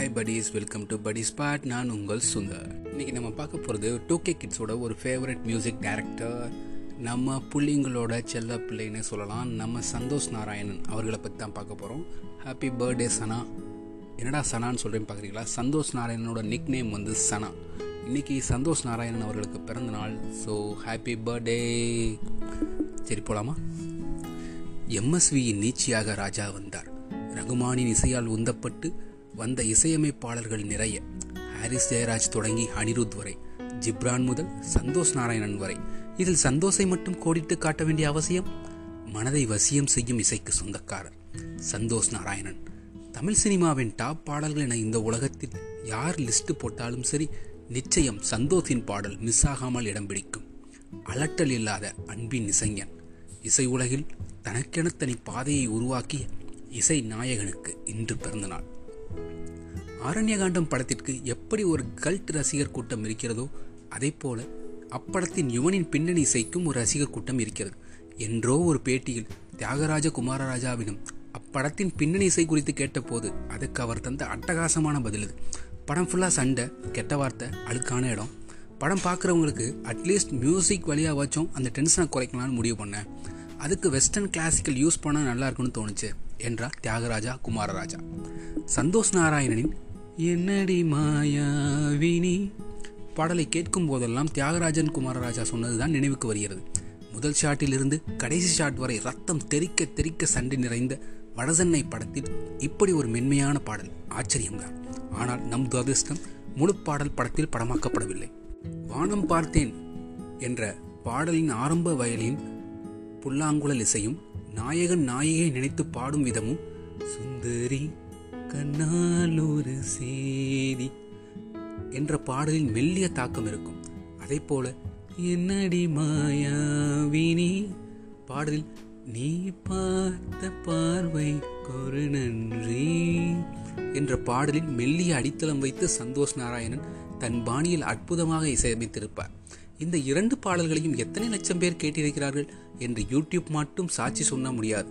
Hi buddies welcome to buddy spot நான் உங்கள் சுந்தர். இன்னைக்கு நம்ம பார்க்க போகிறது டூ கே கிட்ஸோட ஒரு ஃபேவரட் மியூசிக் டைரக்டர் நம்ம புள்ளிங்களோட செல்ல பிள்ளைன்னு சொல்லலாம். நம்ம சந்தோஷ் நாராயணன் அவர்களை பற்றி தான் பார்க்க போகிறோம் ஹாப்பி பர்த்டே சனா என்னடா சனான்னு சொல்கிறேன்னு பார்க்குறீங்களா? சந்தோஷ் நாராயணனோட நிக் நேம் வந்து சனா இன்னைக்கு சந்தோஷ் நாராயணன் அவர்களுக்கு பிறந்த நாள். ஸோ ஹாப்பி பர்த்டே சரி போகலாமா எம்எஸ்வியின் நீச்சியாக ராஜா வந்தார். ரகுமானின் இசையால் உந்தப்பட்டு வந்த இசையமைப்பாளர்கள் நிறைய. ஹாரிஸ் ஜெயராஜ் தொடங்கி அனிருத் வரை ஜிப்ரான் முதல் சந்தோஷ் நாராயணன் வரை. இதில் சந்தோஷை மட்டும் கோடிட்டு காட்ட வேண்டிய அவசியம் மனதை வசியம் செய்யும் இசைக்கு சொந்தக்காரர் சந்தோஷ் நாராயணன். தமிழ் சினிமாவின் டாப் பாடல்கள் என இந்த உலகத்தில் யார் லிஸ்ட் போட்டாலும் சரி நிச்சயம் சந்தோஷின் பாடல் மிஸ் ஆகாமல் இடம் பிடிக்கும். அலட்டல் இல்லாத அன்பின் இசைஞன். இசை உலகில் தனக்கென தனி பாதையை உருவாக்கிய இசை நாயகனுக்கு இன்று பிறந்தநாள். ஆரண்யகாண்டம் படத்திற்கு எப்படி ஒரு கல்ட் ரசிகர் கூட்டம் இருக்கிறதோ அதே போல அப்படத்தின் யுவனின் பின்னணி இசைக்கும் ஒரு ரசிகர் கூட்டம் இருக்கிறது. என்றோ ஒரு பேட்டியில் தியாகராஜ குமாரராஜாவிடம் அப்படத்தின் பின்னணி இசை குறித்து கேட்டபோது அதுக்கு அவர் தந்த அட்டகாசமான பதில் இது. படம் ஃபுல்லாக சண்டை கெட்ட வார்த்தை அழுக்கான இடம். படம் பார்க்குறவங்களுக்கு அட்லீஸ்ட் மியூசிக் வழியாக வச்சோம் அந்த டென்ஷனை குறைக்கலாம்னு முடிவு பண்ணேன். அதுக்கு வெஸ்டர்ன் கிளாசிக்கல் யூஸ் பண்ணால் நல்லா இருக்கும்னு தோணுச்சு. என்றார் தியாகராஜா குமாரராஜா. சந்தோஷ் நாராயணனின் என்னடி மாயாவினி? பாடலை கேட்கும் போதெல்லாம் தியாகராஜன் குமாரராஜா சொன்னதுதான் நினைவுக்கு வருகிறது. முதல் ஷாட்டிலிருந்து கடைசி ஷாட் வரை ரத்தம் தெறிக்க தெறிக்க சண்டை நிறைந்த வடசென்னை படத்தில் இப்படி ஒரு மென்மையான பாடல் ஆச்சரியம்தான். ஆனால் நம் துரதிர்ஷ்டம் முழு பாடல் படத்தில் படமாக்கப்படவில்லை. வானம் பார்த்தேன் என்ற பாடலின் ஆரம்ப வயலின் புல்லாங்குழல் இசையும் நாயகன் நாயகை நினைத்து பாடும் விதமும் சுந்தரி கண்ணால் ஒரு சேதி என்ற பாடலின் மெல்லிய தாக்கம் இருக்கும். அதே போல என்னடி மாயாவினி? பாடலில் நீ பார்த்த பார்வை ஒரு நன்றி என்ற பாடலின் மெல்லிய அடித்தளம் வைத்து சந்தோஷ் நாராயணன் தன் பாணியில் அற்புதமாக இசையமைத்திருப்பார். இந்த இரண்டு பாடல்களையும் எத்தனை லட்சம் பேர் கேட்டிருக்கிறார்கள் என்று யூடியூப் மட்டும் சாட்சி சொன்ன முடியாது.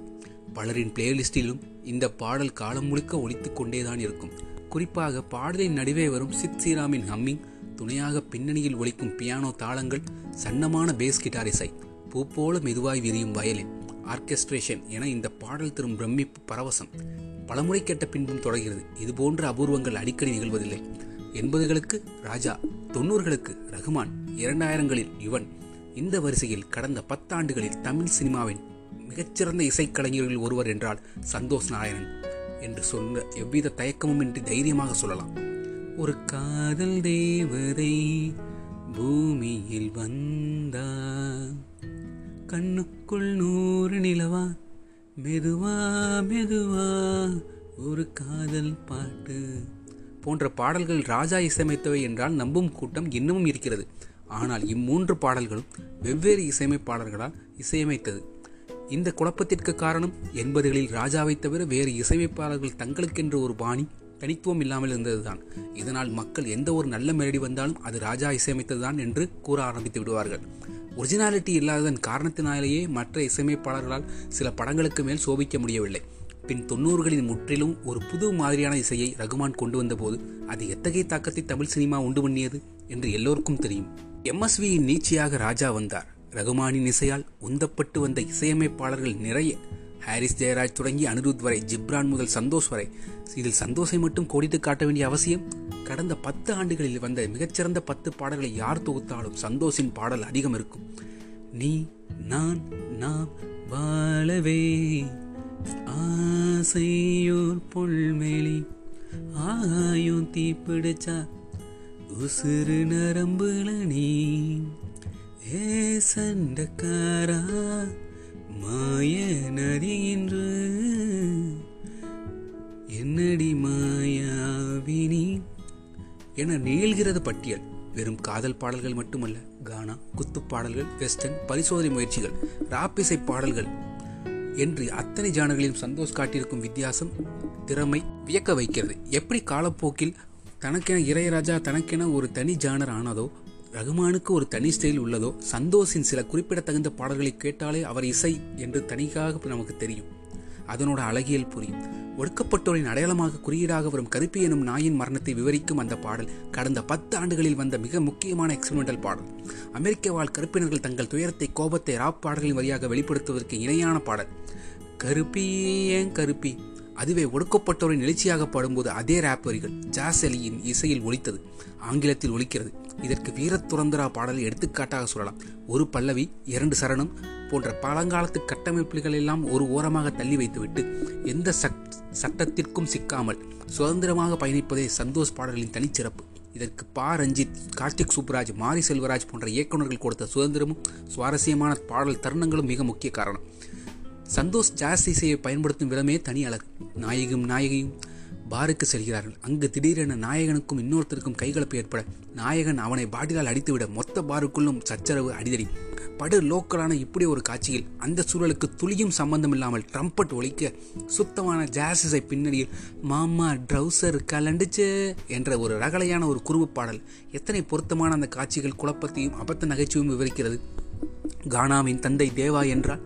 பலரின் பிளேலிஸ்டிலும் இந்த பாடல் காலம் முழுக்க ஒழித்து கொண்டேதான் இருக்கும். குறிப்பாக பாடலின் நடுவே வரும் சித் ஸ்ரீராமின் ஹம்மிங் துணையாக பின்னணியில் ஒழிக்கும் பியானோ தாளங்கள் சன்னமான பேஸ் கிட்டார் இசை பூ போல மெதுவாய் விரியும் வயலின் ஆர்கெஸ்ட்ரேஷன் என இந்த பாடல் தரும் பிரமிப்பு பரவசம். பலமுறை கேட்ட பின்பும் தொடர்கிறது. இதுபோன்ற அபூர்வங்கள் அடிக்கடி நிகழ்வதில்லை. என்பதுகளுக்கு ராஜா தொண்ணூறுகளுக்கு ரகுமான் இரண்டாயிரங்களில் யுவன். இந்த வரிசையில் கடந்த பத்தாண்டுகளில் தமிழ் சினிமாவின் மிகச்சிறந்த இசைக்கலைஞர்களில் ஒருவர் என்றால் சந்தோஷ் நாராயணன் என்று சொன்ன எவ்வித தயக்கமும் இன்றி தைரியமாக சொல்லலாம். ஒரு காதல் தேவதை பூமியில் வந்தா கண்ணுக்குள் நூறு நிலவா மெதுவா மெதுவா ஒரு காதல் பாட்டு போன்ற பாடல்கள் ராஜா இசையமைத்தவை என்றால் நம்பும் கூட்டம் இன்னமும் இருக்கிறது. ஆனால் இம்மூன்று பாடல்களும் வெவ்வேறு இசையமைப்பாளர்களால் இசையமைத்தது. இந்த குழப்பத்திற்கு காரணம் எண்பதுகளில் ராஜாவை தவிர வேறு இசையமைப்பாளர்கள் தங்களுக்கென்று ஒரு பாணி தனித்துவம் இல்லாமல் இருந்ததுதான். இதனால் மக்கள் எந்த ஒரு நல்ல மெலடி வந்தாலும் அது ராஜா இசையமைத்ததுதான் என்று கூற ஆரம்பித்து விடுவார்கள். ஒரிஜினாலிட்டி இல்லாததன் காரணத்தினாலேயே மற்ற இசையமைப்பாளர்களால் சில படங்களுக்கு மேல் சோபிக்க முடியவில்லை. பின் தொண்ணூறுகளின் முற்றிலும் ஒரு புது மாதிரியான இசையை ரகுமான் கொண்டு வந்தபோது அது எத்தகைய தாக்கத்தை தமிழ் சினிமா உண்டு பண்ணியது என்று எல்லோருக்கும் தெரியும். எம்எஸ்வியின் நீச்சியாக ராஜா வந்தார். ரகுமானின் இசையால் உந்தப்பட்டு வந்த இசையமைப்பாளர்கள் நிறைய. ஹாரிஸ் ஜெயராஜ் தொடங்கி அனிருத் வரை ஜிப்ரான் முதல் சந்தோஷ் வரை. இதில் சந்தோஷை மட்டும் கோடிட்டு காட்ட வேண்டிய அவசியம் கடந்த பத்து ஆண்டுகளில் வந்த மிகச்சிறந்த பத்து பாடல்களை யார் தொகுத்தாலும் சந்தோஷின் பாடல் அதிகம் இருக்கும். நீ நான் நாம் வாழவே ஆசையோர் புல்மெளி ஆயும் தீப்பிடிச்சா உசுறு நரம்புல நீ. ஏ சண்டக்காரா மாய என்று. என்னடி மாயாவினி என நீள்கிறது பட்டியல். வெறும் காதல் பாடல்கள் மட்டுமல்ல கானா குத்து பாடல்கள் வெஸ்டர்ன் பரிசோதனை முயற்சிகள் ராப்பிசை பாடல்கள் என்று அத்தனை ஜானர்களிலும் சந்தோஷ் காட்டியிருக்கும் வித்தியாசம் திறமை வியக்க வைக்கிறது. எப்படி காலப்போக்கில் தனக்கென இளையராஜா தனக்கென ஒரு தனி ஜானர் ஆனதோ ரகுமானுக்கு ஒரு தனி ஸ்டைல் உள்ளதோ சந்தோஷின் சில குறிப்பிடத்தகுந்த பாடல்களை கேட்டாலே அவர் இசை என்று தனிக்காக நமக்கு தெரியும். அதனோட அழகியல் புரியும். ஒடுக்கப்பட்டோரின் அடையாளமாக குறியீடாக வரும் கருப்பி எனும் நாயின் மரணத்தை விவரிக்கும் அந்த பாடல் கடந்த பத்து ஆண்டுகளில் வந்த மிக முக்கியமான எக்ஸ்பிரிமெண்டல் பாடல். அமெரிக்க வாழ் கருப்பினர்கள் தங்கள் துயரத்தை கோபத்தை ராப் பாடல்களின் வழியாக வெளிப்படுத்துவதற்கு இணையான பாடல். கருப்பி ஏன் கருப்பி? அதுவே ஒடுக்கப்பட்டோரின் எழுச்சியாக பாடும்போது அதே ராப்பரிகள் ஜாஸ் அலியின் இசையில் ஒலித்தது ஆங்கிலத்தில் ஒலிக்கிறது. இதற்கு வீரத்துறந்தரா பாடலை எடுத்துக்காட்டாக சொல்லலாம். ஒரு பல்லவி இரண்டு சரணம் போன்ற பழங்காலத்து கட்டமைப்புகள் எல்லாம் ஒரு ஓரமாக தள்ளி வைத்துவிட்டு எந்த சட்டத்திற்கும் சிக்காமல் சுதந்திரமாக பயணிப்பதே சந்தோஷ் பாடல்களின் தனிச்சிறப்பு. இதற்கு பா. ரஞ்சித் கார்த்திக் சுப்ராஜ் மாரி செல்வராஜ் போன்ற இயக்குநர்கள் கொடுத்த சுதந்திரமும் சுவாரஸ்யமான பாடல் தருணங்களும் மிக முக்கிய காரணம். சந்தோஷ் ஜாஸ் இசையை பயன்படுத்தும் விதமே தனி அழகு. நாயகியும் நாயகியும் பாருக்கு செல்கிறார்கள். அங்கு திடீரென நாயகனுக்கும் இன்னொருத்தருக்கும் கைகலப்பு ஏற்பட நாயகன் அவனை பாட்டிலால் அடித்துவிட மொத்த பாருக்குள்ளும் சச்சரவு அடிதடி. படு லோக்கலான இப்படி ஒரு காட்சியில் அந்த சூழலுக்கு துளியும் சம்பந்தம் இல்லாமல் ட்ரம்பட் ஒழிக்க சுத்தமான ஜாஸ் இசை பின்னணியில் மாமா ட்ரௌசர் கலண்டுச்சு என்ற ஒரு ரகலையான ஒரு குறுவு பாடல் எத்தனை பொருத்தமான அந்த காட்சிகள் குழப்பத்தையும் அபத்த நகைச்சுவையும் விவரிக்கிறது. கானாவின் தந்தை தேவா என்றால்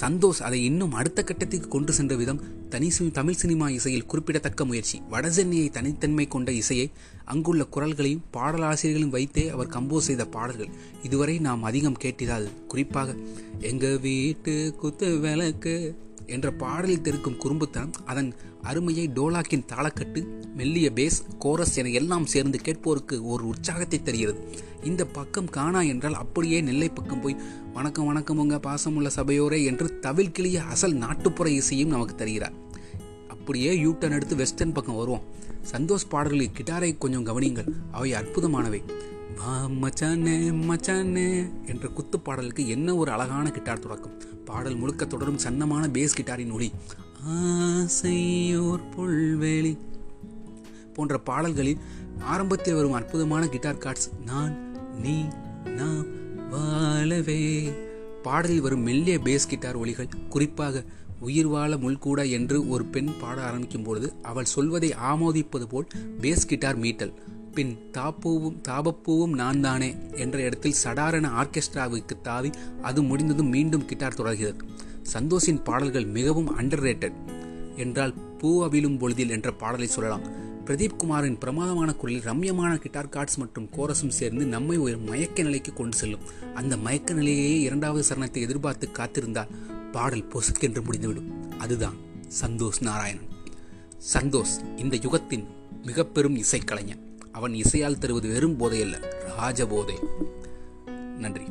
சந்தோஷ் அதை இன்னும் அடுத்த கட்டத்திற்கு கொண்டு சென்ற விதம் தனி தமிழ் சினிமா இசையில் குறிப்பிடத்தக்க முயற்சி. வடசென்னையை தனித்தன்மை கொண்ட இசையை அங்குள்ள குரல்களையும் பாடலாசிரியர்களையும் வைத்தே அவர் கம்போஸ் செய்த பாடல்கள். இதுவரை நாம் அதிகம் கேட்டிராது. குறிப்பாக எங்க வீட்டு குத்து விளக்கு என்ற பாடலில் தெரிக்கும் குறும்புத்தனம் அதன் அருமையை டோலாக்கின் தாளக்கட்டு மெல்லிய பேஸ் கோரஸ் என எல்லாம் சேர்ந்து கேட்போருக்கு ஒரு உற்சாகத்தை தருகிறது. இந்த பக்கம் காணா என்றால் அப்படியே நெல்லை பக்கம் போய் வணக்கம் வணக்கம் உங்க பாசமுள்ள சபையோரே என்று தவில் கிளிய அசல் நாட்டுப்புற இசையும் நமக்கு தருகிறார். அப்படியே யூட்டன் எடுத்து வெஸ்டர்ன் பக்கம் வருவோம். சந்தோஷ் பாடல்களில் கிட்டாரை கொஞ்சம் கவனியுங்கள். அவை அற்புதமானவை. மச்சானே மச்சானே என்ற குத்து பாடலுக்கு என்ன ஒரு அழகான கிட்டார் தொடக்கம். பாடல் முழுக்க தொடரும் சன்னமான பேஸ் கிட்டாரின் ஒளி. ஆசையோர் புல்வெளி போன்ற பாடல்களில் ஆரம்பத்தில் வரும் அற்புதமான கிட்டார் கார்ட்ஸ் நான் நீ நாம் வாழவே. பாடலில் வரும் மெல்லிய பேஸ் கிட்டார் ஒளிகள் குறிப்பாக உயிர் வாழ முள்கூட என்று ஒரு பெண் பாட ஆரம்பிக்கும் பொழுது அவள் சொல்வதை ஆமோதிப்பது போல் பேஸ் கிட்டார் மீட்டல். பின் தாப்பூவும் தாபப்பூவும் நான் தானே என்ற இடத்தில் சடாரண ஆர்கெஸ்ட்ராவுக்கு தாவி அது முடிந்ததும் மீண்டும் கிட்டார் தொடர்கிறது. சந்தோஷின் பாடல்கள் மிகவும் அண்டர் ரேட்டட் என்றால் பூ அவிழும் பொழுதில் என்ற பாடலை சொல்லலாம். பிரதீப் குமாரின் பிரமாதமான குரலில் ரம்யமான கிட்டார் கார்ட்ஸ் மற்றும் கோரஸும் சேர்ந்து நம்மை ஒரு மயக்க நிலைக்கு கொண்டு செல்லும். அந்த மயக்க நிலையையே இரண்டாவது சரணத்தை எதிர்பார்த்து காத்திருந்தால் பாடல் பொசுக்கென்று முடிந்துவிடும். அதுதான் சந்தோஷ் நாராயணன். சந்தோஷ் இந்த யுகத்தின் மிக பெரும் இசைக்கலைஞன். அவன் இசையால் தருவது வெறும் போதையல்ல ராஜபோதை நன்றி.